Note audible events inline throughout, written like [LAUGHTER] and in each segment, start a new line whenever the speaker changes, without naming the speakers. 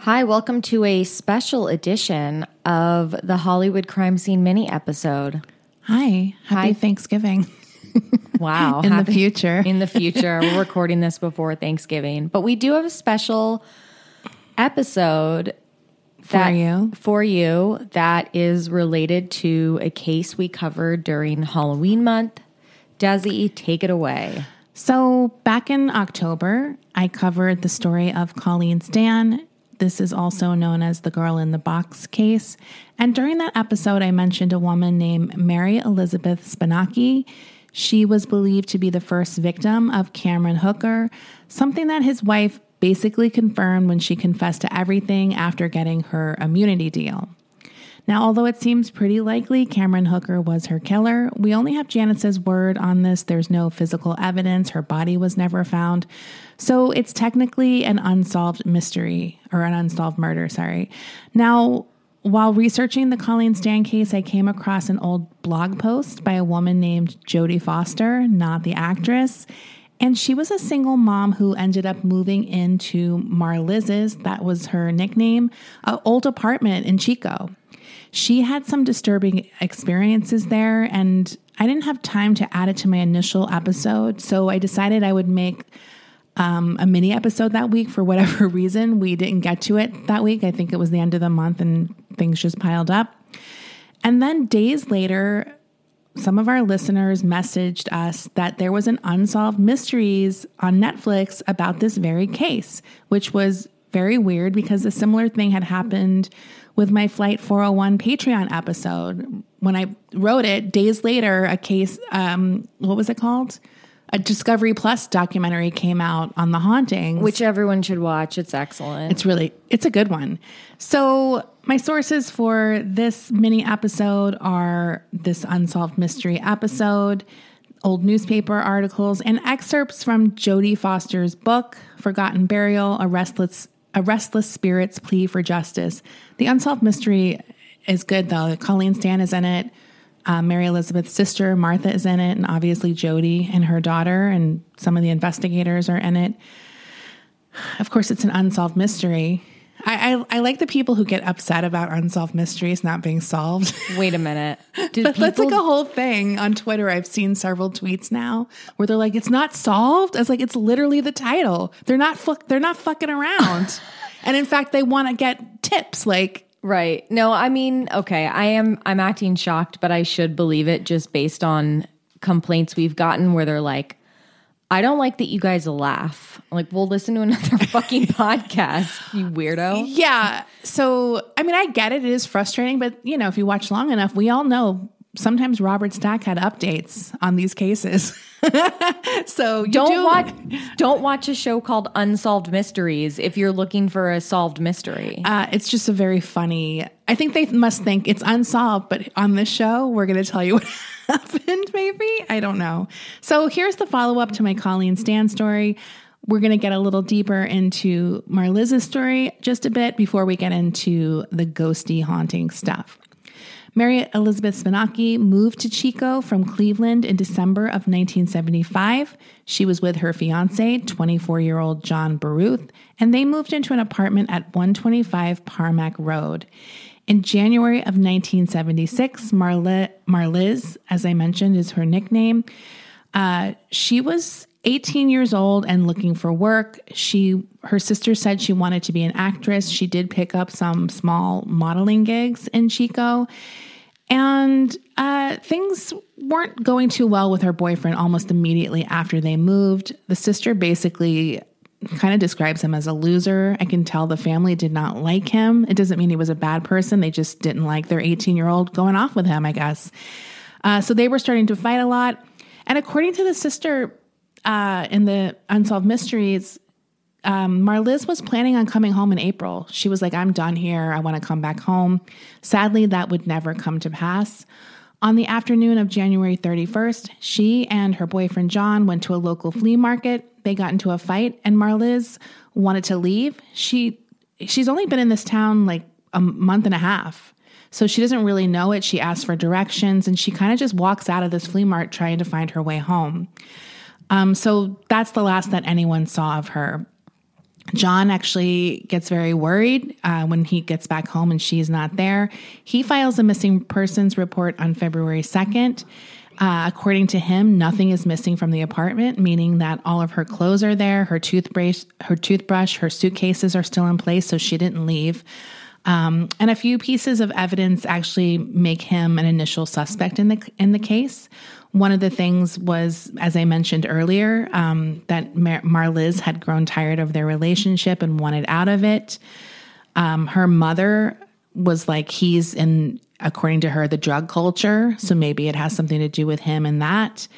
Hi, welcome to a special edition of the Hollywood Crime Scene mini episode.
Hi, happy
Hi.
Thanksgiving. [LAUGHS]
Wow.
In the future.
In the future. We're recording this before Thanksgiving. But we do have a special episode
For you.
for you that is related to a case we covered during Halloween month. Desi, take it away.
So, back in October, I covered the story of Colleen Stan. This is also known as the girl in the box case. And during that episode, I mentioned a woman named Mary Elizabeth Spannhake. She was believed to be the first victim of Cameron Hooker, something that his wife basically confirmed when she confessed to everything after getting her immunity deal. Now, although it seems pretty likely Cameron Hooker was her killer, we only have Janice's word on this. There's no physical evidence. Her body was never found. So it's technically an unsolved mystery or an unsolved murder, sorry. Now, while researching the Colleen Stan case, I came across an old blog post by a woman named Jodie Foster, not the actress. And she was a single mom who ended up moving into Marliz's, that was her nickname, an old apartment in Chico. She had some disturbing experiences there, and I didn't have time to add it to my initial episode. So I decided I would make um, a mini episode that week for whatever [LAUGHS] reason. We didn't get to it that week. I think it was the end of the month and things just piled up. And then days later, some of our listeners messaged us that there was an unsolved mysteries on Netflix about this very case, which was very weird because a similar thing had happened with my Flight 401 Patreon episode. When I wrote it, days later, a case, um, what was it called? A Discovery Plus documentary came out on the hauntings.
Which everyone should watch. It's excellent.
It's really it's a good one. So my sources for this mini episode are this unsolved mystery episode, old newspaper articles, and excerpts from Jodie Foster's book, Forgotten Burial: A Restless A Restless Spirit's Plea for Justice. The unsolved mystery is good though. Colleen Stan is in it. Uh, Mary Elizabeth's sister Martha is in it, and obviously Jodie and her daughter, and some of the investigators are in it. Of course, it's an unsolved mystery. I, I, I like the people who get upset about unsolved mysteries not being solved. [LAUGHS]
Wait a minute.
That- That's like a whole thing on Twitter. I've seen several tweets now where they're like, "It's not solved." It's like, "It's literally the title. They're not fuck. They're not fucking around." [LAUGHS] and in fact, they want to get tips. Like,
Right. No, I mean, okay, I am I'm acting shocked, but I should believe it just based on complaints we've gotten where they're like, I don't like that you guys laugh. Like, we'll listen to another [LAUGHS] fucking podcast, you weirdo.
yeah. So, I mean, I get it. It is frustrating, but you know, if you watch long enough, we all know sometimes Robert Stack had updates on these cases. [LAUGHS] so you
Don't
do-
watch don't watch a show called Unsolved Mysteries if you're looking for a solved mystery.
Uh, it's just a very funny. I think they must think it's unsolved, but on this show, we're going to tell you [LAUGHS] what happened. Maybe I don't know. So here's the follow up to my Colleen Stan story. We're going to get a little deeper into Marliz's story just a bit before we get into the ghosty haunting stuff. Mary Elizabeth Spannhake moved to Chico from Cleveland in December of 1975. She was with her fiance, 24 year old John Baruth, and they moved into an apartment at 125 Parmac Road. In January of 1976, Marli- Marliz, as I mentioned, is her nickname. Uh, she was 18 years old and looking for work. She her sister said she wanted to be an actress. She did pick up some small modeling gigs in Chico. And uh, things weren't going too well with her boyfriend almost immediately after they moved. The sister basically kind of describes him as a loser. I can tell the family did not like him. It doesn't mean he was a bad person. They just didn't like their 18 year old going off with him, I guess. Uh, so they were starting to fight a lot. And according to the sister uh, in the Unsolved Mysteries, um, Marliz was planning on coming home in April. She was like, I'm done here. I want to come back home. Sadly, that would never come to pass. On the afternoon of January 31st, she and her boyfriend John went to a local flea market. They got into a fight, and Marliz wanted to leave. She she's only been in this town like a month and a half. So she doesn't really know it. She asks for directions and she kind of just walks out of this flea mart trying to find her way home. Um, so that's the last that anyone saw of her. John actually gets very worried uh, when he gets back home and she's not there. He files a missing persons report on February 2nd. Uh, according to him, nothing is missing from the apartment, meaning that all of her clothes are there, her toothbrush, her toothbrush, her suitcases are still in place, so she didn't leave. Um, and a few pieces of evidence actually make him an initial suspect in the in the case. One of the things was, as I mentioned earlier, um, that Mar- Marliz had grown tired of their relationship and wanted out of it. Um, her mother was like, he's in, according to her, the drug culture. So maybe it has something to do with him and that.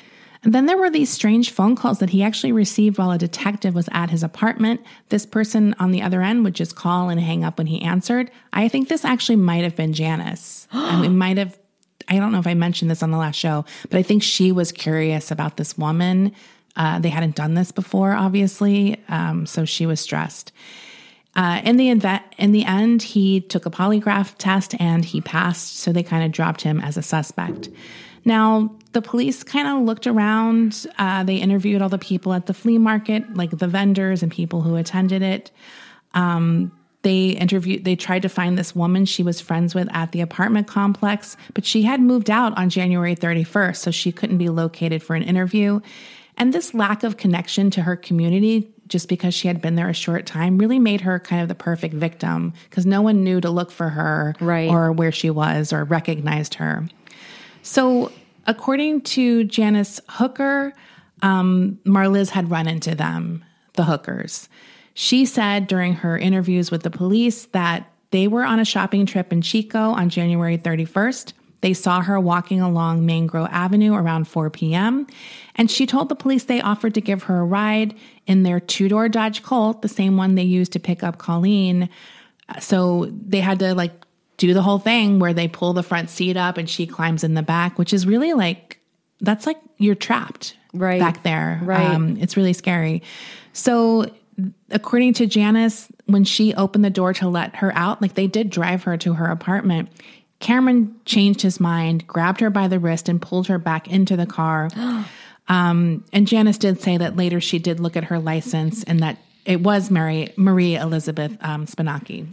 And then there were these strange phone calls that he actually received while a detective was at his apartment. This person on the other end would just call and hang up when he answered. I think this actually might have been Janice. [GASPS] I mean, might have, I don't know if I mentioned this on the last show, but I think she was curious about this woman. Uh, they hadn't done this before, obviously, um, so she was stressed. Uh, in the event, in the end, he took a polygraph test and he passed, so they kind of dropped him as a suspect. Now, the police kind of looked around. Uh, they interviewed all the people at the flea market, like the vendors and people who attended it. Um, they interviewed, they tried to find this woman she was friends with at the apartment complex, but she had moved out on January 31st, so she couldn't be located for an interview. And this lack of connection to her community, just because she had been there a short time, really made her kind of the perfect victim because no one knew to look for her
right.
or where she was or recognized her. So, according to Janice Hooker, um, Marliz had run into them, the hookers. She said during her interviews with the police that they were on a shopping trip in Chico on January 31st. They saw her walking along Mangrove Avenue around 4 p.m. And she told the police they offered to give her a ride in their two door Dodge Colt, the same one they used to pick up Colleen. So they had to like do the whole thing where they pull the front seat up and she climbs in the back, which is really like that's like you're trapped
right
back there.
Right. Um,
it's really scary. So according to Janice, when she opened the door to let her out, like they did drive her to her apartment. Cameron changed his mind, grabbed her by the wrist, and pulled her back into the car. [GASPS] um, and Janice did say that later she did look at her license and that it was Mary Marie Elizabeth um, Spannhake.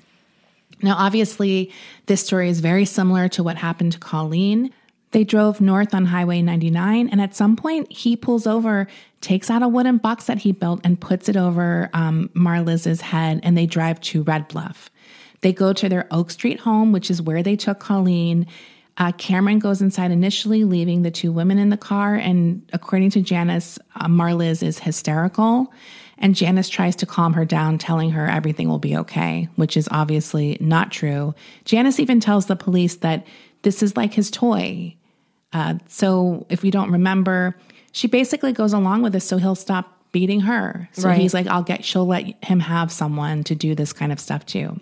Now, obviously, this story is very similar to what happened to Colleen. They drove north on Highway 99, and at some point, he pulls over, takes out a wooden box that he built, and puts it over um, Marliz's head, and they drive to Red Bluff. They go to their Oak Street home, which is where they took Colleen. Uh, Cameron goes inside initially, leaving the two women in the car. And according to Janice, uh, Marliz is hysterical. And Janice tries to calm her down, telling her everything will be okay, which is obviously not true. Janice even tells the police that this is like his toy. Uh, so if we don't remember, she basically goes along with this so he'll stop beating her. So
Right.
he's like, I'll get, she'll let him have someone to do this kind of stuff too.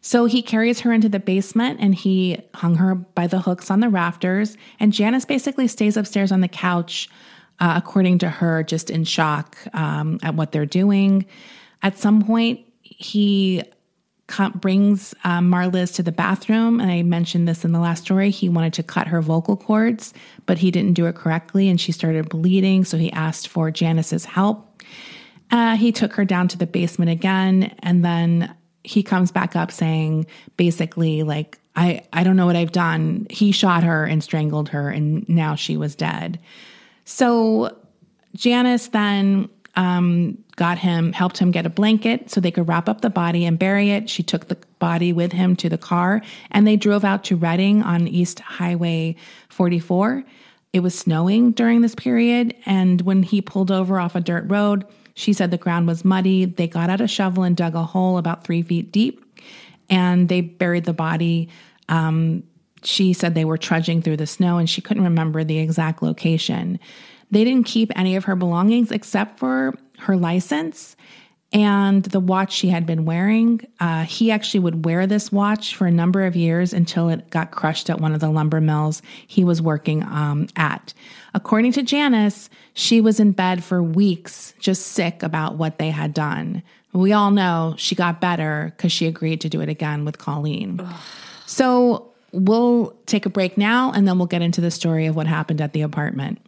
So he carries her into the basement and he hung her by the hooks on the rafters. And Janice basically stays upstairs on the couch, uh, according to her, just in shock um, at what they're doing. At some point, he brings um, Marliz to the bathroom. And I mentioned this in the last story. He wanted to cut her vocal cords, but he didn't do it correctly and she started bleeding. So he asked for Janice's help. Uh, he took her down to the basement again, and then he comes back up saying basically like I I don't know what I've done. He shot her and strangled her, and now she was dead. So Janice then um, got him, helped him get a blanket so they could wrap up the body and bury it. She took the body with him to the car, and they drove out to Redding on East Highway 44. It was snowing during this period, and when he pulled over off a dirt road, she said the ground was muddy. They got out a shovel and dug a hole about three feet deep, and they buried the body. Um, she said they were trudging through the snow, and she couldn't remember the exact location. They didn't keep any of her belongings except for her license and the watch she had been wearing. Uh, he actually would wear this watch for a number of years until it got crushed at one of the lumber mills he was working um, at. According to Janice, she was in bed for weeks, just sick about what they had done. We all know she got better because she agreed to do it again with Colleen. So we'll take a break now and then we'll get into the story of what happened at the apartment.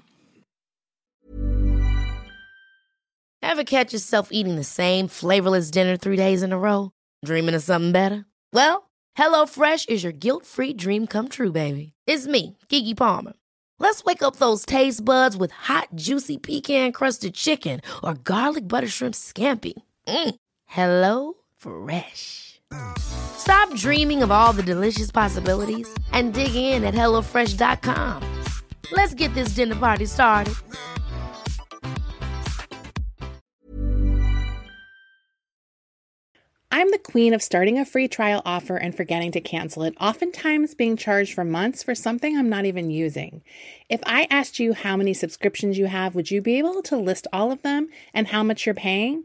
Ever catch yourself eating the same flavorless dinner three days in a row? Dreaming of something better? Well, HelloFresh is your guilt free dream come true, baby. It's me, Keke Palmer. Let's wake up those taste buds with hot, juicy pecan crusted chicken or garlic butter shrimp scampi. Mm. Hello Fresh. Stop dreaming of all the delicious possibilities and dig in at HelloFresh.com. Let's get this dinner party started.
I'm the queen of starting a free trial offer and forgetting to cancel it, oftentimes being charged for months for something I'm not even using. If I asked you how many subscriptions you have, would you be able to list all of them and how much you're paying?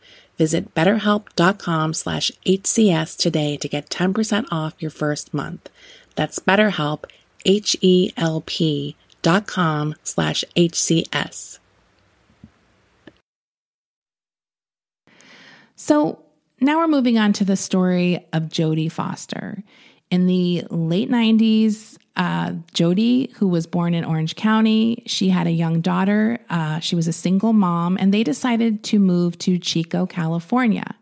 Visit betterhelp.com slash HCS today to get 10% off your first month. That's betterhelp, H-E-L-P dot com slash HCS.
So now we're moving on to the story of Jodie Foster. In the late 90s, uh, Jodie, who was born in Orange County, she had a young daughter. Uh, she was a single mom, and they decided to move to Chico, California.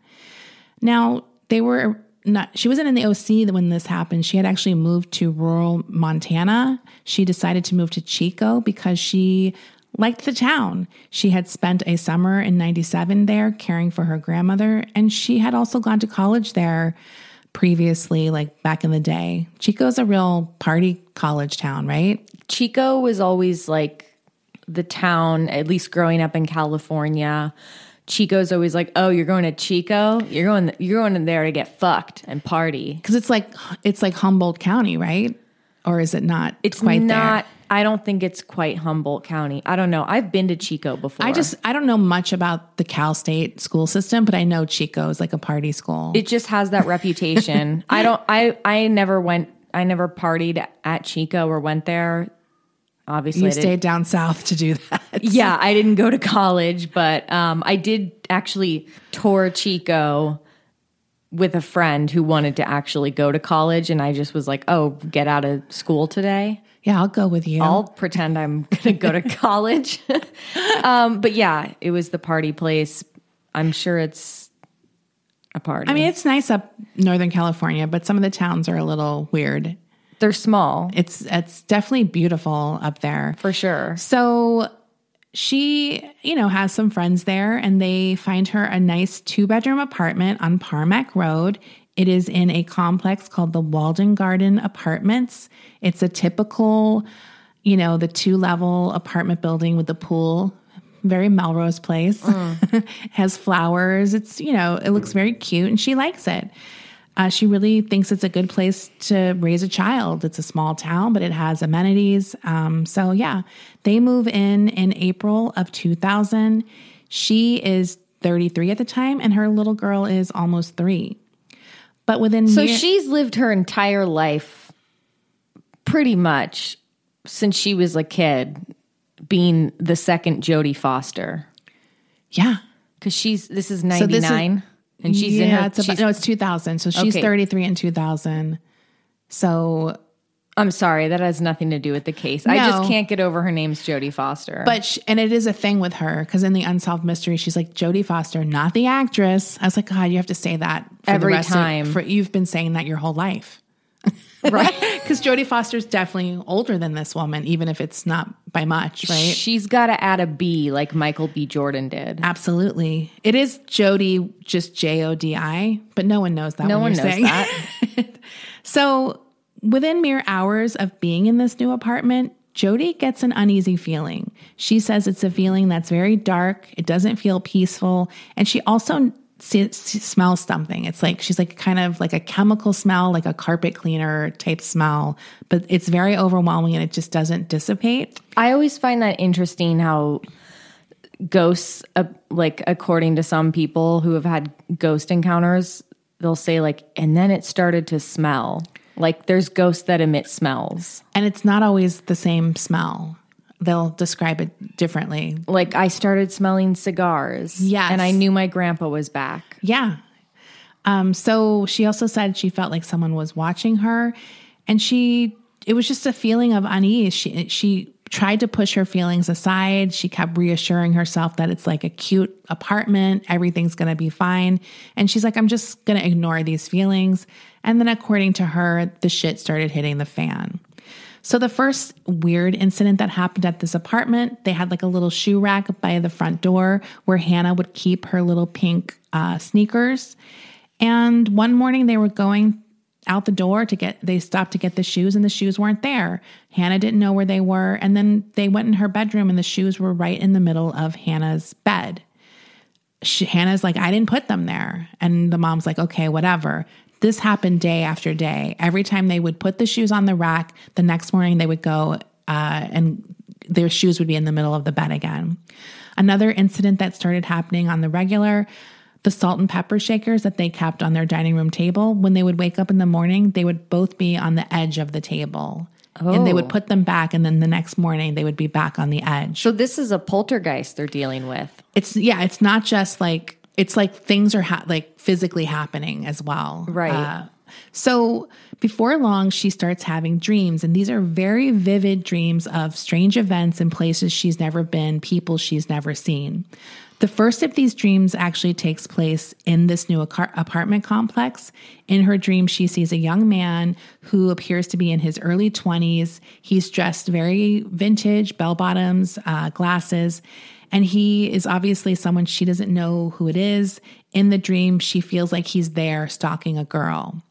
Now, they were not, she wasn't in the OC when this happened. She had actually moved to rural Montana. She decided to move to Chico because she liked the town. She had spent a summer in 97 there caring for her grandmother, and she had also gone to college there previously, like back in the day. Chico's a real party college town, right?
Chico was always like the town, at least growing up in California. Chico's always like, "Oh, you're going to Chico? You're going you're going in there to get fucked and party."
Because it's like it's like Humboldt County, right? Or is it not?
It's
quite
not.
there.
I don't think it's quite Humboldt County. I don't know. I've been to Chico before.
I just I don't know much about the Cal State school system, but I know Chico is like a party school.
it just has that reputation. [LAUGHS] I don't. I I never went. I never partied at Chico or went there. Obviously,
you stayed down south to do [LAUGHS] that.
yeah, I didn't go to college, but um, I did actually tour Chico with a friend who wanted to actually go to college, and I just was like, "Oh, get out of school today."
Yeah, I'll go with you.
I'll pretend I'm [LAUGHS] going to go to college. [LAUGHS] um, but yeah, it was the party place. I'm sure it's a party.
I mean, it's nice up Northern California, but some of the towns are a little weird.
they're small
It's it's definitely beautiful up there.
for sure.
So she, you know, has some friends there and they find her a nice two bedroom apartment on Parmac Road. It is in a complex called the Walden Garden Apartments. It's a typical, you know, the two level apartment building with the pool. Very Melrose Place. Mm. [LAUGHS] has flowers. It's, you know, it looks very cute and she likes it. Uh, she really thinks it's a good place to raise a child. It's a small town, but it has amenities. Um, so, yeah, they move in in April of 2000. She is 33 at the time, and her little girl is almost three. But within
So she's lived her entire life pretty much since she was a kid being the second Jodie Foster.
yeah,
Cuz she's this is
So
99
this is-
and she's
yeah,
in her
it's about, no, it's 2000. So she's
Okay.
33 in 2000. So
I'm sorry, that has nothing to do with the case. I just can't get over her name's Jodie Foster.
But sh and it is a thing with her because in the unsolved mystery, she's like Jodie Foster, not the actress. I was like, God, you have to say that for
Every
the rest
time.
Of, for you've been saying that your whole life, [LAUGHS]
right? [LAUGHS]
Because Jodie Foster's definitely older than this woman, even if it's not by much, right?
She's got to add a B like Michael B. Jordan did.
Absolutely, it is Jodie, just J O D I, but no one knows that.
No one knows
saying.
that. [LAUGHS]
So, within mere hours of being in this new apartment, Jodie gets an uneasy feeling. She says it's a feeling that's very dark, it doesn't feel peaceful, and she also se- s- smells something. It's like she's like kind of like a chemical smell, like a carpet cleaner type smell, but it's very overwhelming and it just doesn't dissipate.
I always find that interesting how ghosts, uh, like according to some people who have had ghost encounters, they'll say like, and then it started to smell. Like there's ghosts that emit smells.
And it's not always the same smell. They'll describe it differently.
Like I started smelling cigars.
Yes.
And I knew my grandpa was back.
Yeah. Um, so she also said she felt like someone was watching her, and she it was just a feeling of unease. She she tried to push her feelings aside. She kept reassuring herself that it's like a cute apartment, everything's going to be fine. And she's like, I'm just going to ignore these feelings. And then, according to her, the shit started hitting the fan. So, the first weird incident that happened at this apartment, they had like a little shoe rack by the front door where Hannah would keep her little pink uh, sneakers. And one morning they were going out the door to get, they stopped to get the shoes and the shoes weren't there. Hannah didn't know where they were. And then they went in her bedroom and the shoes were right in the middle of Hannah's bed. She, Hannah's like, I didn't put them there. And the mom's like, okay, whatever. This happened day after day. Every time they would put the shoes on the rack, the next morning they would go uh, and their shoes would be in the middle of the bed again. Another incident that started happening on the regular the salt and pepper shakers that they kept on their dining room table, when they would wake up in the morning, they would both be on the edge of the table. And they would
Oh.
put them back, and then the next morning they would be back on the edge.
So this is a poltergeist they're dealing with.
It's yeah, it's not just like it's like things are ha- like physically happening as well.
Right.
Uh, so before long, she starts having dreams, and these are very vivid dreams of strange events and places she's never been, people she's never seen. The first of these dreams actually takes place in this new apartment complex. In her dream, she sees a young man who appears to be in his early 20s. He's dressed very vintage, bell bottoms, uh, glasses, and he is obviously someone she doesn't know who it is. In the dream, she feels like he's there stalking a girl.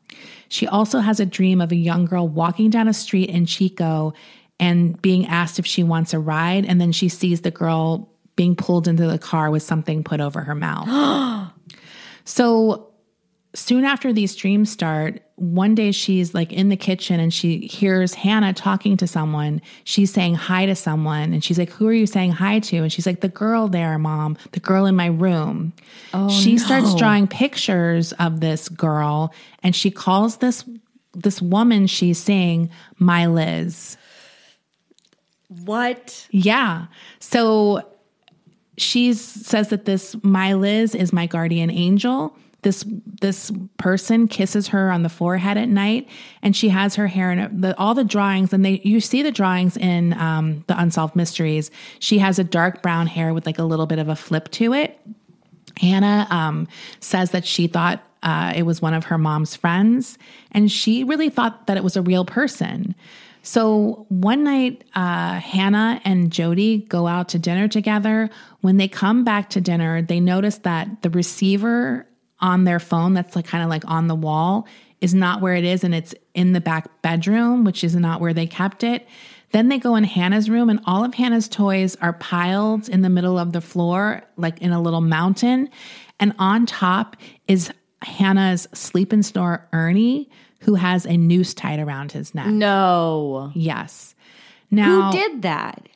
She also has a dream of a young girl walking down a street in Chico and being asked if she wants a ride. And then she sees the girl being pulled into the car with something put over her mouth. [GASPS] so soon after these dreams start, one day she's like in the kitchen and she hears Hannah talking to someone. She's saying hi to someone and she's like, Who are you saying hi to? And she's like, The girl there, mom, the girl in my room. Oh, she starts drawing pictures of this girl and she calls this this woman she's seeing my Liz.
What?
Yeah. So she says that this my Liz is my guardian angel. This this person kisses her on the forehead at night and she has her hair in the, all the drawings and they you see the drawings in um, the unsolved mysteries. She has a dark brown hair with like a little bit of a flip to it. Hannah um, says that she thought uh, it was one of her mom's friends and she really thought that it was a real person. So one night, uh, Hannah and Jodie go out to dinner together. When they come back to dinner, they notice that the receiver on their phone, that's like kind of like on the wall, is not where it is, and it's in the back bedroom, which is not where they kept it. Then they go in Hannah's room, and all of Hannah's toys are piled in the middle of the floor, like in a little mountain. And on top is Hannah's sleep and snore Ernie, who has a noose tied around his neck.
No.
Yes. Now,
Who did that?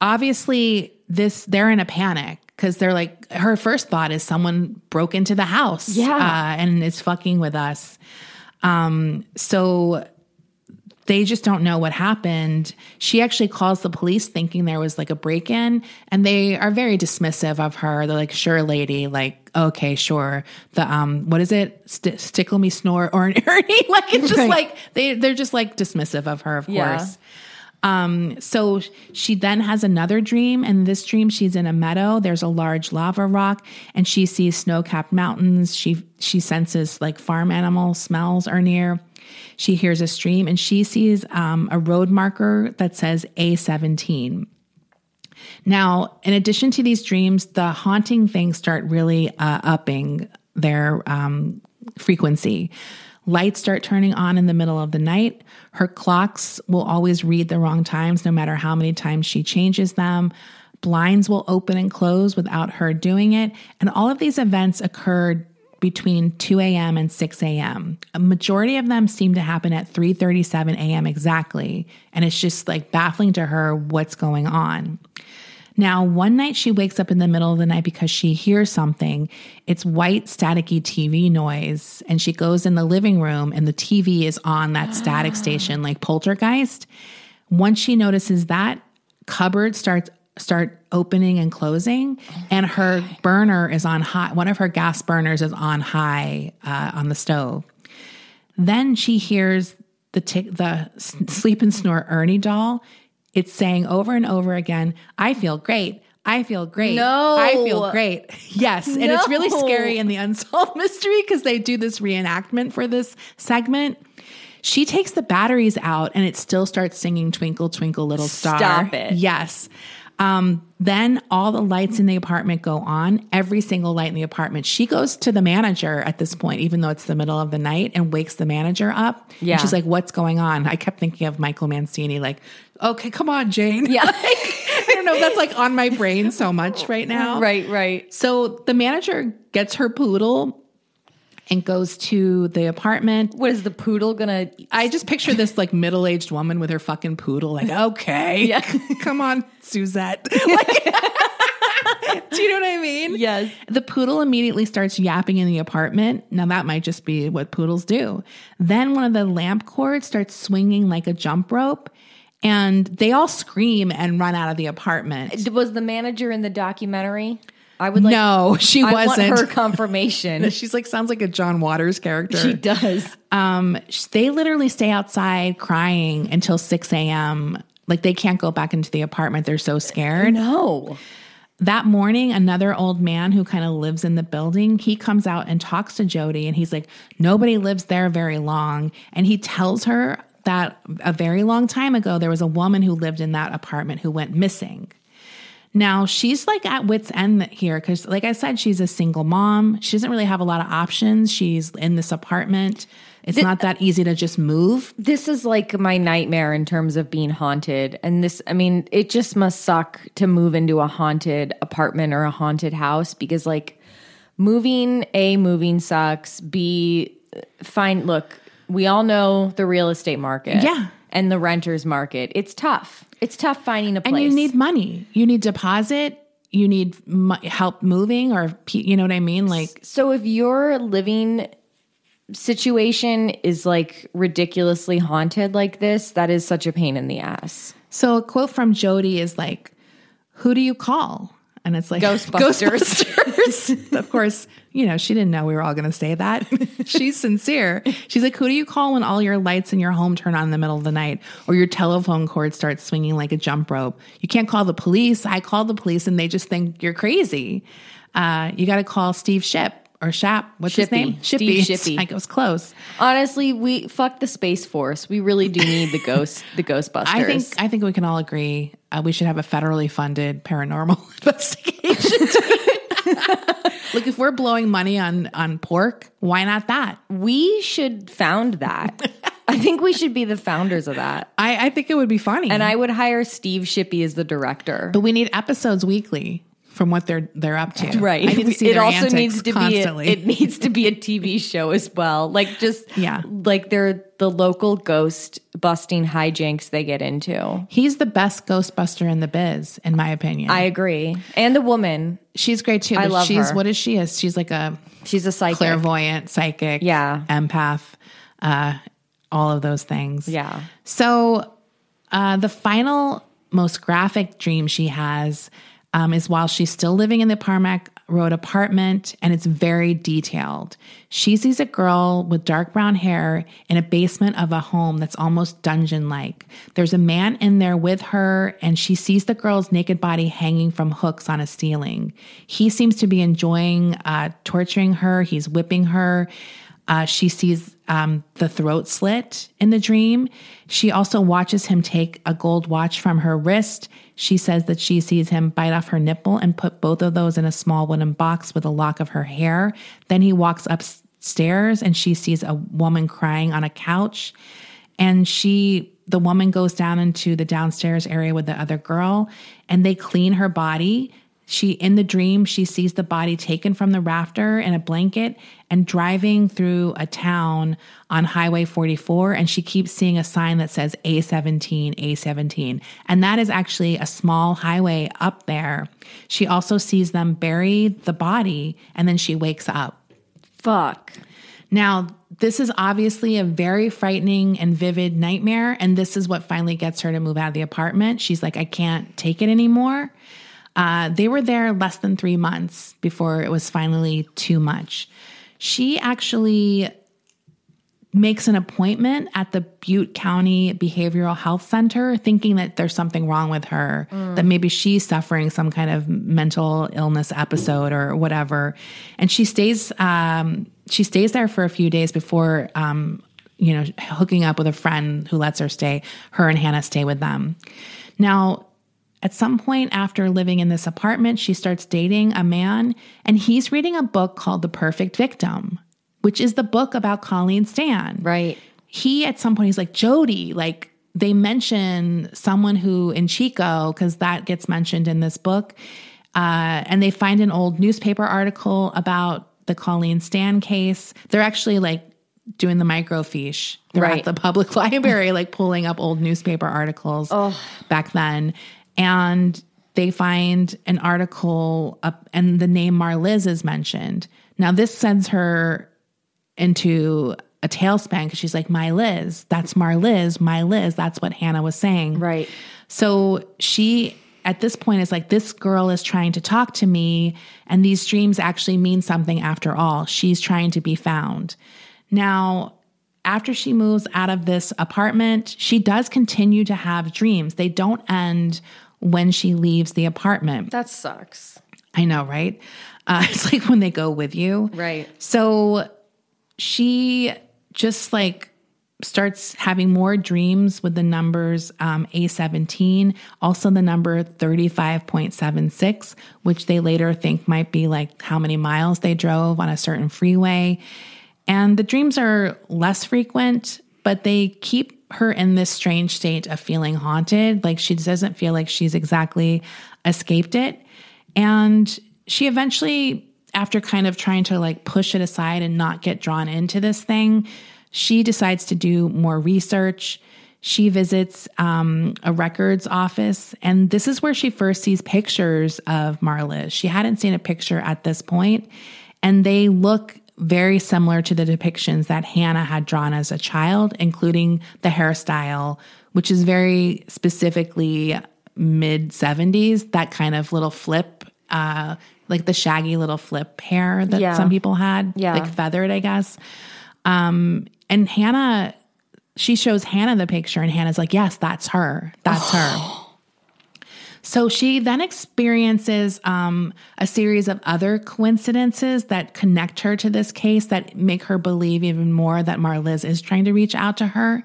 obviously, this they're in a panic because they're like, her first thought is someone broke into the house,
Yeah.
uh, and is fucking with us. Um, so they just don't know what happened. She actually calls the police thinking there was like a break in, and they are very dismissive of her. They're like, "Sure, lady, like, okay, sure." The um, what is it? St- stickle me, snore, or an [LAUGHS] Ernie? like it's just
Right.
like they they're just like dismissive of her, of
Yeah.
course. Um, so she then has another dream, and this dream she's in a meadow. There's a large lava rock, and she sees snow-capped mountains. She she senses like farm animal smells are near. She hears a stream, and she sees um, a road marker that says A17. Now, in addition to these dreams, the haunting things start really uh, upping their um, frequency. Lights start turning on in the middle of the night. Her clocks will always read the wrong times, no matter how many times she changes them. Blinds will open and close without her doing it. And all of these events occurred between 2 a.m. and 6 a.m. A majority of them seem to happen at 3:37 a.m. exactly, and it's just like baffling to her what's going on. Now, one night she wakes up in the middle of the night because she hears something. It's white, staticky TV noise. And she goes in the living room and the TV is on that [GASPS] static station, like poltergeist. Once she notices that, cupboard starts start opening and closing and her burner is on high one of her gas burners is on high uh, on the stove then she hears the tick, the sleep and snore Ernie doll. It's saying over and over again, "I feel great. I feel great.
No.
I feel great." [LAUGHS] Yes, and it's really scary in the unsolved [LAUGHS] mystery because they do this reenactment for this segment. She takes the batteries out and it still starts singing "Twinkle Twinkle Little Star."
Stop it.
Yes. Um, then all the lights in the apartment go on, every single light in the apartment. She goes to the manager at this point, even though it's the middle of the night, and wakes the manager up.
Yeah.
And she's like, What's going on? I kept thinking of Michael Mancini, like, Okay, come on, Jane.
Yeah. [LAUGHS]
I don't know. That's like on my brain so much right now.
right, right.
So the manager gets her poodle and goes to the apartment.
What is the poodle gonna?
I just picture this like middle aged woman with her fucking poodle, like, [LAUGHS] okay,
Yeah. [LAUGHS]
come on, Suzette. [LAUGHS] Like, do you know what I mean?
Yes.
The poodle immediately starts yapping in the apartment. Now, that might just be what poodles do. Then one of the lamp cords starts swinging like a jump rope, and they all scream and run out of the apartment.
Was the manager in the documentary? I would like.
no, [LAUGHS] she
I
wasn't.
want her [LAUGHS] confirmation.
She's like, sounds like a John Waters character.
she does.
Um, they literally stay outside crying until 6 a.m. Like they can't go back into the apartment. They're so scared.
No.
That morning, another old man who kind of lives in the building, he comes out and talks to Jodie and he's like, nobody lives there very long. And he tells her that a very long time ago, there was a woman who lived in that apartment who went missing. Now she's like at wit's end here because, like I said, she's a single mom. She doesn't really have a lot of options. She's in this apartment. It's not that easy to just move.
This is like my nightmare in terms of being haunted. And this, I mean, it just must suck to move into a haunted apartment or a haunted house because, like, moving, A, moving sucks. B, fine. Look, we all know the real estate market.
Yeah.
And the renters market. It's tough. It's tough finding a place.
And you need money. You need deposit. You need help moving, or you know what I mean. Like
So if your living situation is like ridiculously haunted like this, that is such a pain in the ass.
so. A quote from Jodie is like, "Who do you call?" And it's like
Ghostbusters. [LAUGHS]
Ghostbusters. [LAUGHS] of course, you know, she didn't know we were all going to say that. [LAUGHS] She's sincere. She's like, who do you call when all your lights in your home turn on in the middle of the night or your telephone cord starts swinging like a jump rope? You can't call the police. I call the police and they just think you're crazy. Uh, you got to call Steve Ship or Shap. What's his
Shippy.
name?
Steve Shippy.
Like it was close.
Honestly, we fuck the space force. We really do need the ghost, [LAUGHS] the Ghostbusters.
I think I think we can all agree uh, we should have a federally funded paranormal investigation. [LAUGHS] Look, if we're blowing money on on pork, why not that?
we should found that. I think we should be the founders of that.
I, I think it would be funny.
And I would hire Steve Shippy as the director.
but we need episodes weekly from what they're they're up to.
Right.
I to see
it
their
also
antics
needs to
constantly.
be a, it needs to be a TV [LAUGHS] show as well. Like just
Yeah.
like they're the local ghost busting hijinks they get into.
He's the best Ghostbuster in the biz, in my opinion.
I agree. And the woman,
she's great too.
I love
she's
her.
what is she? Is she's like a
she's a psychic.
clairvoyant, psychic,
Yeah.
empath, uh, all of those things.
Yeah.
So, uh, the final, most graphic dream she has um, is while she's still living in the Parmac Road apartment, and it's very detailed. She sees a girl with dark brown hair in a basement of a home that's almost dungeon like. There's a man in there with her, and she sees the girl's naked body hanging from hooks on a ceiling. He seems to be enjoying uh, torturing her, he's whipping her. Uh, she sees um, the throat slit in the dream. She also watches him take a gold watch from her wrist. She says that she sees him bite off her nipple and put both of those in a small wooden box with a lock of her hair. Then he walks upstairs and she sees a woman crying on a couch. And she, the woman goes down into the downstairs area with the other girl and they clean her body. She, in the dream, she sees the body taken from the rafter in a blanket and driving through a town on Highway 44. And she keeps seeing a sign that says A17, A17. And that is actually a small highway up there. She also sees them bury the body and then she wakes up.
Fuck.
Now, this is obviously a very frightening and vivid nightmare. And this is what finally gets her to move out of the apartment. She's like, I can't take it anymore. Uh, they were there less than three months before it was finally too much. She actually makes an appointment at the Butte County Behavioral Health Center, thinking that there's something wrong with her, that maybe she's suffering some kind of mental illness episode or whatever. And she stays, um, she stays there for a few days before, um, you know, hooking up with a friend who lets her stay. Her and Hannah stay with them. Now, at some point after living in this apartment, she starts dating a man, and he's reading a book called The Perfect Victim, which is the book about Colleen Stan.
Right.
He, at some point, he's like, Jodie, like, they mention someone who in Chico, because that gets mentioned in this book. Uh, and they find an old newspaper article about the Colleen Stan case. They're actually like doing the microfiche. They're
Right.
at the public [LAUGHS] library, like pulling up old newspaper articles oh. back then. And they find an article up and the name Marliz is mentioned. Now, this sends her into a tailspin because she's like, My Liz, that's Marliz, my Liz. That's what Hannah was saying.
Right.
So she, at this point, is like, This girl is trying to talk to me, and these dreams actually mean something after all. She's trying to be found. Now, after she moves out of this apartment, she does continue to have dreams. They don't end when she leaves the apartment.
That sucks.
I know, right? Uh, [LAUGHS] it's like when they go with you.
Right.
So she just like starts having more dreams with the numbers um, A17, also the number 35.76, which they later think might be like how many miles they drove on a certain freeway. And the dreams are less frequent, but they keep her in this strange state of feeling haunted. Like she doesn't feel like she's exactly escaped it. And she eventually, after kind of trying to like push it aside and not get drawn into this thing, she decides to do more research. She visits um, a records office, and this is where she first sees pictures of Marla. She hadn't seen a picture at this point, and they look very similar to the depictions that Hannah had drawn as a child, including the hairstyle, which is very specifically mid 70s, that kind of little flip uh, like the shaggy little flip hair that
Yeah.
some people had,
Yeah.
like feathered, I guess. Um, and Hannah, she shows Hannah the picture, and Hannah's like, "Yes, that's her. That's her." [GASPS] [GASPS] [GASPS] So she then experiences um, a series of other coincidences that connect her to this case that make her believe even more that Marliz is trying to reach out to her.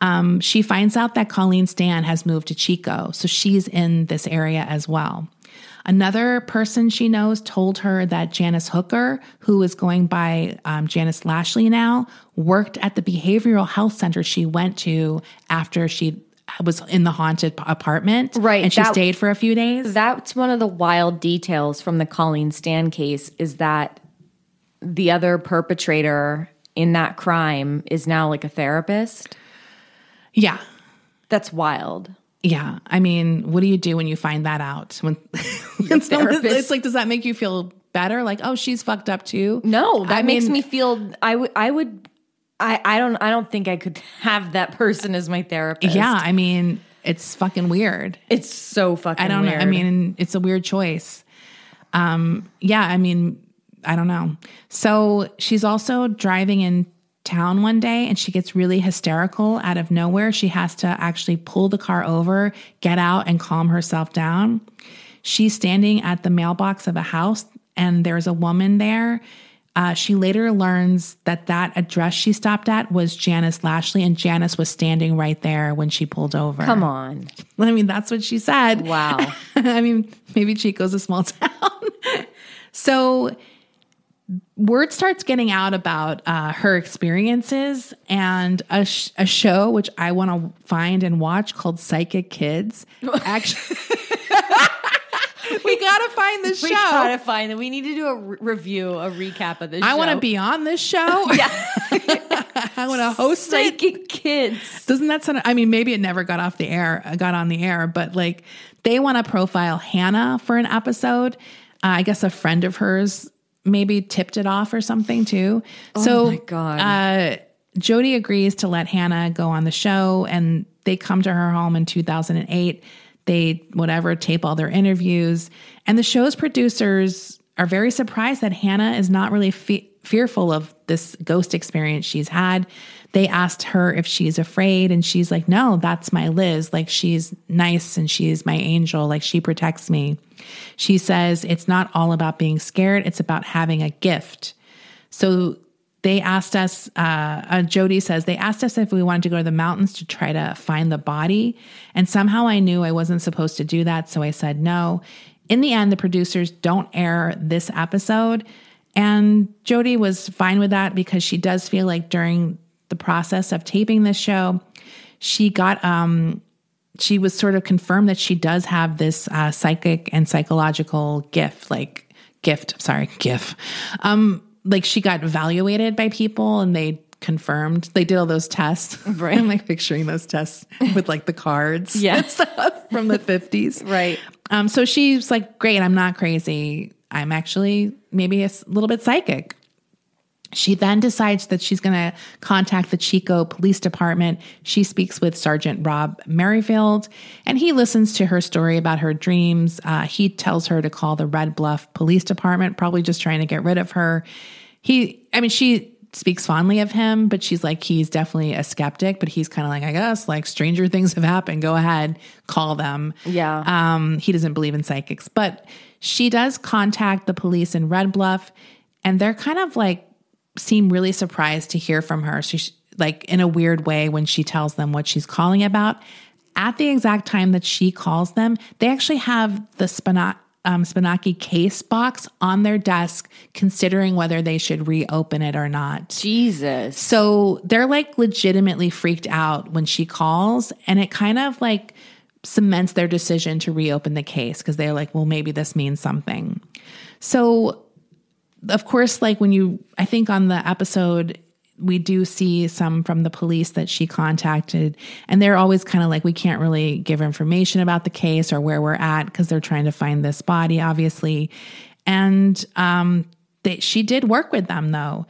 Um, she finds out that Colleen Stan has moved to Chico, so she's in this area as well. Another person she knows told her that Janice Hooker, who is going by um, Janice Lashley now, worked at the behavioral health center she went to after she was in the haunted apartment.
Right,
And she
that-
stayed for a few days.
That's one of the wild details from the Colleen Stan case is that the other perpetrator in that crime is now like a therapist.
yeah.
That's wild.
Yeah. I mean, what do you do when you find that out? When, [LAUGHS] when someone- it's like, does that make you feel better? Like, oh, she's fucked up too?
No, that
I
makes
mean-
me feel I would I would I I don't I don't think I could [LAUGHS] have that person as my therapist.
Yeah. I mean, it's fucking weird.
It's so fucking
I don't
weird.
know. I mean, it's a weird choice. Um, yeah, I mean, I don't know. So she's also driving in town one day and she gets really hysterical out of nowhere. She has to actually pull the car over, get out, and calm herself down. She's standing at the mailbox of a house and there's a woman there. Uh, she later learns that that address she stopped at was Janice Lashley, and Janice was standing right there when she pulled over.
Come on. [LAUGHS]
I mean, that's what she said.
Wow. [LAUGHS]
I mean, maybe Chico's a small [LAUGHS] town. so word starts getting out about uh, her experiences and a, sh- a show which I want to find and watch called Psychic Kids. Actually, [LAUGHS] we gotta find this show.
We gotta find it. We need to do a re- review, a recap of this. Show.
I want to be on this show. [LAUGHS] Yeah, [LAUGHS] I want to host it.
psychic kids.
Doesn't that sound? I mean, maybe it never got off the air, uh, got on the air, but like they want to profile Hannah for an episode. Uh, I guess a friend of hers maybe tipped it off or something too. so,
my God.
uh, Jodie agrees to let Hannah go on the show, and they come to her home in 2008. They whatever tape all their interviews, and the show's producers are very surprised that Hannah is not really fe- fearful of this ghost experience she's had. They asked her if she's afraid, and she's like, No, that's my Liz. Like, she's nice and she's my angel. Like, she protects me. She says, It's not all about being scared, it's about having a gift. So they asked us, uh, uh, Jodie says, they asked us if we wanted to go to the mountains to try to find the body. And somehow I knew I wasn't supposed to do that. So I said no. In the end, the producers don't air this episode. And Jodie was fine with that because she does feel like during the process of taping this show, she got, um, she was sort of confirmed that she does have this uh, psychic and psychological gift, like gift, sorry, gift. Um, like she got evaluated by people and they confirmed they did all those tests. [LAUGHS]
Right.
I'm like picturing those tests with like the cards
Yeah.
and stuff from the 50s. [LAUGHS]
Right.
Um, so she's like, great, I'm not crazy. I'm actually maybe a little bit psychic. She then decides that she's going to contact the Chico Police Department. She speaks with Sergeant Rob Merrifield, and he listens to her story about her dreams. Uh, he tells her to call the Red Bluff Police Department, probably just trying to get rid of her. He, I mean, she speaks fondly of him, but she's like, he's definitely a skeptic, but he's kind of like, I guess, like stranger things have happened. Go ahead, call them.
Yeah.
Um, he doesn't believe in psychics, but she does contact the police in Red Bluff, and they're kind of like seem really surprised to hear from her. She, like in a weird way, when she tells them what she's calling about, at the exact time that she calls them, they actually have the Spina- um, Spannhake case box on their desk, considering whether they should reopen it or not.
Jesus.
So they're like legitimately freaked out when she calls, and it kind of like cements their decision to reopen the case because they're like, well, maybe this means something. So, of course, like when you, I think on the episode, we do see some from the police that she contacted, and they're always kind of like, we can't really give information about the case or where we're at because they're trying to find this body, obviously. And um, they, she did work with them though.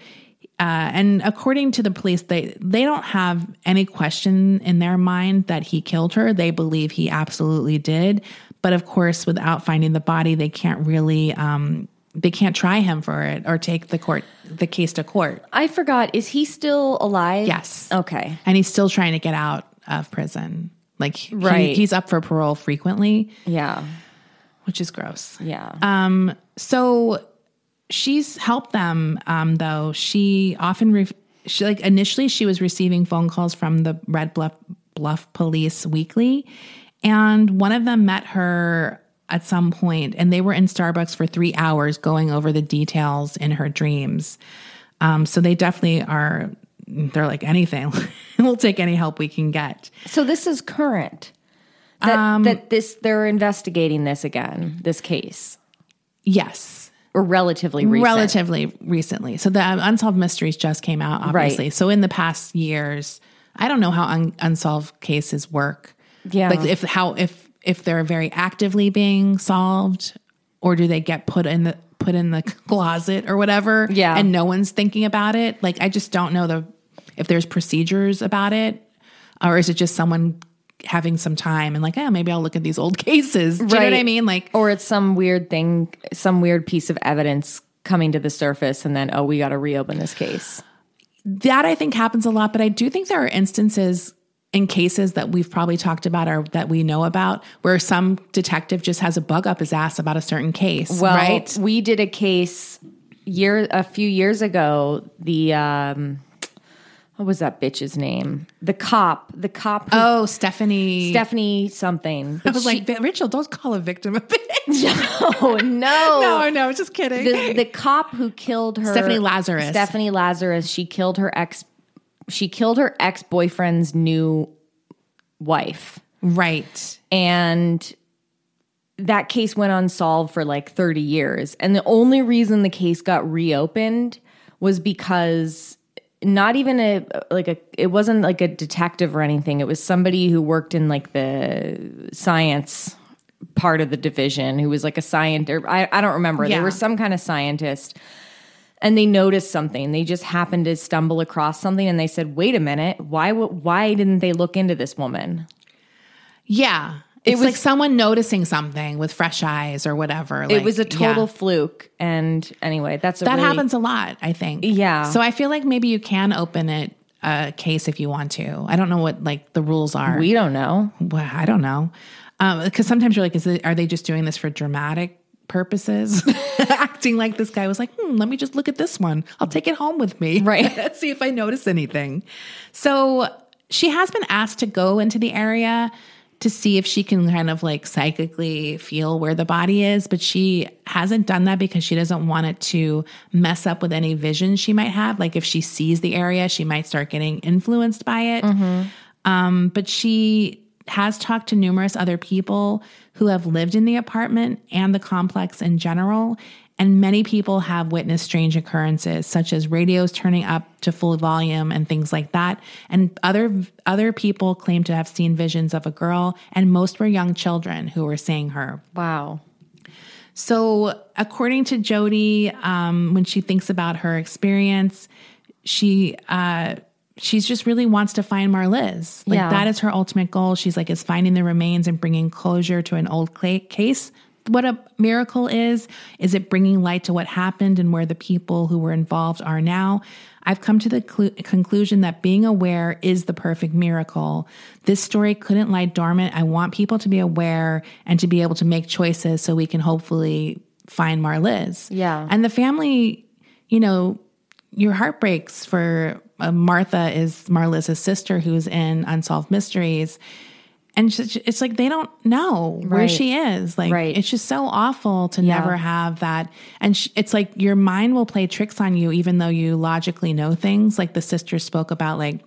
Uh, and according to the police, they they don't have any question in their mind that he killed her. They believe he absolutely did. but of course, without finding the body, they can't really um, they can't try him for it or take the court the case to court.
I forgot. Is he still alive?
Yes.
Okay.
And he's still trying to get out of prison. Like he-
Right.
he's up for parole frequently,
Yeah.
which is gross.
Yeah.
Um, so she's helped them um, though. She often re- she like initially she was receiving phone calls from the Red Bluff Bluff Police weekly, and one of them met her at some point, and they were in Starbucks for three hours going over the details in her dreams. Um, so they definitely are. They're like anything. [LAUGHS] we'll take any help we can get.
so this is current. That,
Um,
that this they're investigating this again, this case,
Yes.
or relatively recent.
relatively recently. So the Unsolved Mysteries just came out, obviously.
Right.
So in the past years, I don't know how un- unsolved cases work.
Yeah.
like if how if if they're very actively being solved, or do they get put in the put in the closet or whatever?
Yeah.
and no one's thinking about it. Like I just don't know the if there's procedures about it, or is it just someone having some time and like, oh, maybe I'll look at these old [LAUGHS] cases. Do you know what I mean? Like,
or it's some weird thing, some weird piece of evidence coming to the surface, and then oh, we got to reopen this case.
that I think happens a lot, but I do think there are instances in cases that we've probably talked about or that we know about where some detective just has a bug up his ass about a certain case,
Well,
right?
we did a case year a few years ago. The um, what was that bitch's name? The cop, the cop. Who,
Oh, Stephanie.
Stephanie something.
I was like, Rachel, don't call a victim a bitch.
oh [LAUGHS] no, [LAUGHS]
no, no, just kidding.
the, the cop who killed her
Stephanie Lazarus.
Stephanie Lazarus. She killed her ex. She killed her ex boyfriend's new wife,
right.
and that case went unsolved for like thirty years. And the only reason the case got reopened was because not even a like a it wasn't like a detective or anything. It was somebody who worked in like the science part of the division who was like a scientist. I, I don't remember.
Yeah.
There was some kind of scientist and they noticed something. They just happened to stumble across something and they said, wait a minute, why, why didn't they look into this woman?
Yeah. It's
was-
like someone noticing something with fresh eyes or whatever.
it was a total
yeah.
fluke. And anyway, that's a
that
really-
happens a lot, I think.
Yeah.
So I feel like maybe you can open it a case if you want to. I don't know what like the rules are.
We don't know.
well, I don't know. Um, because sometimes you're like, is it, are they just doing this for dramatic purposes? [LAUGHS] Acting like this guy was like, hmm, let me just look at this one. I'll take it home with me. [LAUGHS]
Right.
Let's [LAUGHS] see if I notice anything. So she has been asked to go into the area to see if she can kind of like psychically feel where the body is, but she hasn't done that because she doesn't want it to mess up with any vision she might have. Like if she sees the area, she might start getting influenced by it. Um, but she has talked to numerous other people who have lived in the apartment and the complex in general. And many people have witnessed strange occurrences, such as radios turning up to full volume and things like that. And other other people claim to have seen visions of a girl, and most were young children who were seeing her.
Wow.
So, according to Jodie, um, when she thinks about her experience, she uh, she's just really wants to find Marliz. Like
Yeah.
that is her ultimate goal. She's like is finding the remains and bringing closure to an old case. What a miracle is is it bringing light to what happened and where the people who were involved are now. I've come to the clu- conclusion that being aware is the perfect miracle. This story couldn't lie dormant. I want people to be aware and to be able to make choices so we can hopefully find Marliz.
Yeah.
And the family, you know, your heart breaks for uh, Martha is Marliz's sister who's in Unsolved Mysteries. And it's it's like they don't know where
Right.
she is. Like
Right.
it's just so awful to
Yeah.
never have that. And sh- it's like your mind will play tricks on you, even though you logically know things. Like the sister spoke about, like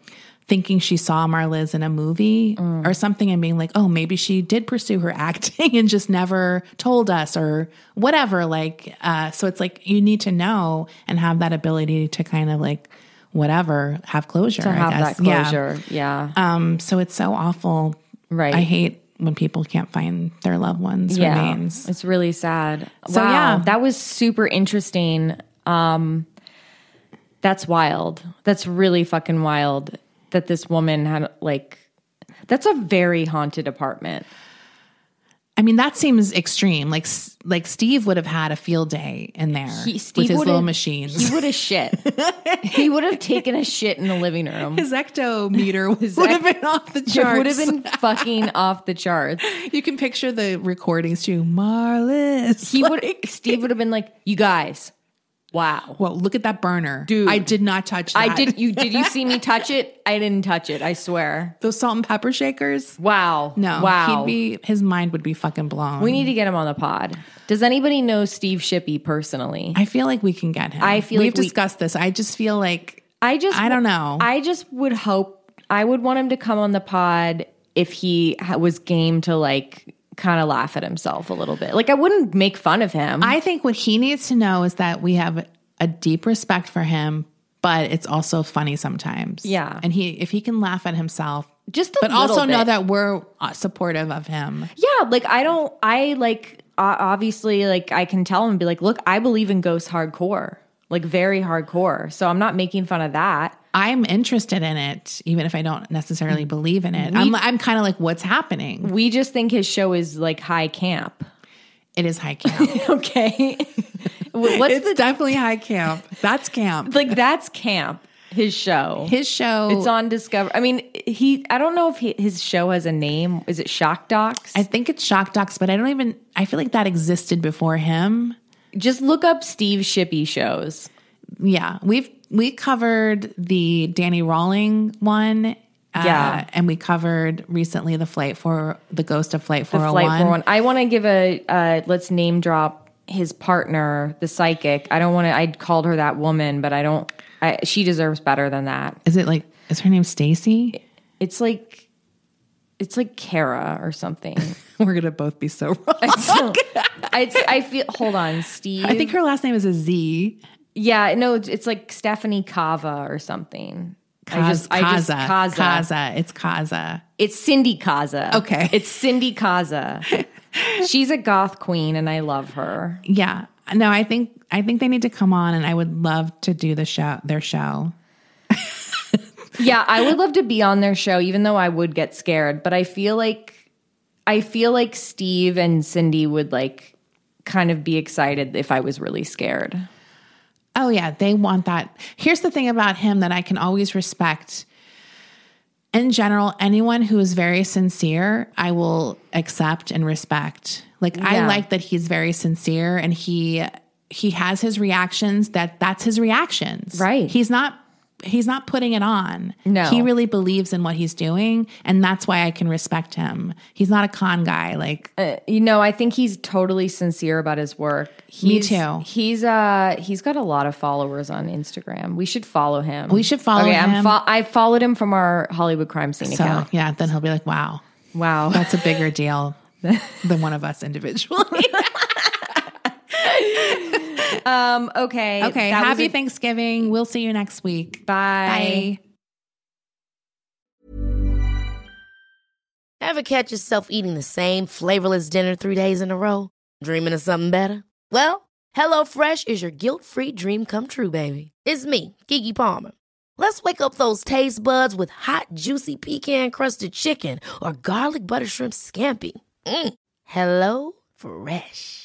thinking she saw Marliz in a movie
Mm.
or something, and being like, "Oh, maybe she did pursue her [LAUGHS] acting and just never told us, or whatever." Like, uh, so it's like you need to know and have that ability to kind of like whatever have closure.
To have that
Yeah.
closure. Yeah.
Um, so it's so awful.
Right.
I hate when people can't find their loved ones'
yeah.
remains.
It's really sad.
So,
wow.
yeah.
That was super interesting. Um, that's wild. That's really fucking wild that this woman had like that's a very haunted apartment.
I mean, that seems extreme. Like like Steve would have had a field day in there
He,
with his little machines.
He would have shit. [LAUGHS] he would have taken a shit in the living room.
his ectometer would
His
have been off the charts.
would have been fucking off the charts. [LAUGHS]
You can picture the recordings too. Marliz.
He would. Steve would have been like, "You guys, wow."
Well, look at that burner,
Dude.
I did not touch. that.
I did. You did you see me [LAUGHS] touch it? I didn't touch it. I swear.
those salt and pepper shakers.
Wow.
No,
Wow.
he'd be his mind would be fucking blown.
we need to get him on the pod. Does anybody know Steve Shippy personally?
I feel like we can get him.
I feel
we've
like we-
discussed this. I just feel like
I just
I don't know.
I just would hope I would want him to come on the pod if he was game to like kind of laugh at himself a little bit. Like I wouldn't make fun of him.
I think what he needs to know is that we have a deep respect for him, but it's also funny sometimes.
Yeah.
and he if he can laugh at himself,
just a
but also know that we're uh, supportive of him.
Yeah, like I don't. I like obviously like I can tell him and be like, look, I believe in ghosts hardcore, like very hardcore. So I'm not making fun of that.
I'm interested in it, even if I don't necessarily mm. believe in it. I'm I'm kind of like, what's happening?
We just think his show is like high camp.
It is high camp. [LAUGHS]
Okay, [LAUGHS] what's
it's
the
definitely high [LAUGHS] camp. That's camp.
like? That's camp. His show.
His show.
It's on Discover. I mean, he. I don't know if he, his show has a name. Is it Shock Docs?
I think it's Shock Docs, but I don't even. I feel like that existed before him.
Just look up Steve Shippy shows.
Yeah, we've we covered the Danny Rolling one. uh,
Yeah.
and we covered recently the flight for the ghost of flight
The Flight 401. I want to give a uh, let's name drop his partner, the psychic. I don't want to. I called her that woman, but I don't. I, she deserves better than that.
Is it like is her name Stacy?
It's like it's like Kara or something. [LAUGHS]
We're gonna both be so wrong. [LAUGHS]
I, I feel. Hold on, Steve.
I think her last name is a Z.
Yeah, no, it's, like Stephanie Kava or something. I just, I just
Kaza.
Kaza.
Kaza. It's Kaza.
It's Cindy Kaza.
Okay.
it's Cindy Kaza. [LAUGHS] She's a goth queen, and I love her.
Yeah. No, I think I think they need to come on, and I would love to do the show, their show. [LAUGHS]
Yeah, I would love to be on their show, even though I would get scared. But I feel like I feel like Steve and Cindy would like kind of be excited if I was really scared.
Oh yeah, they want that. Here's the thing about him that I can always respect. In general, anyone who is very sincere, I will accept and respect. Like I like that he's very sincere and he he has his reactions that that's his reactions.
Right.
He's not he's not putting it on.
No.
He really believes in what he's doing and that's why I can respect him. He's not a con guy like
Uh, you know, I think he's totally sincere about his work. He's,
too.
He's uh he's got a lot of followers on Instagram. We should follow him.
We should follow
okay, I'm
him.
fo- I followed him from our Hollywood crime scene
so
account.
yeah, then he'll be like, "Wow,
Wow.
that's a bigger [LAUGHS] deal than one of us individually." [LAUGHS] [LAUGHS]
um. Okay.
Okay. Happy
a-
Thanksgiving. We'll see you next week.
Bye.
Bye.
Ever catch yourself eating the same flavorless dinner three days in a row? Dreaming of something better? Well, HelloFresh is your guilt-free dream come true, baby. It's me, Keke Palmer. Let's wake up those taste buds with hot, juicy pecan-crusted chicken or garlic butter shrimp scampi. Mm. Hello Fresh.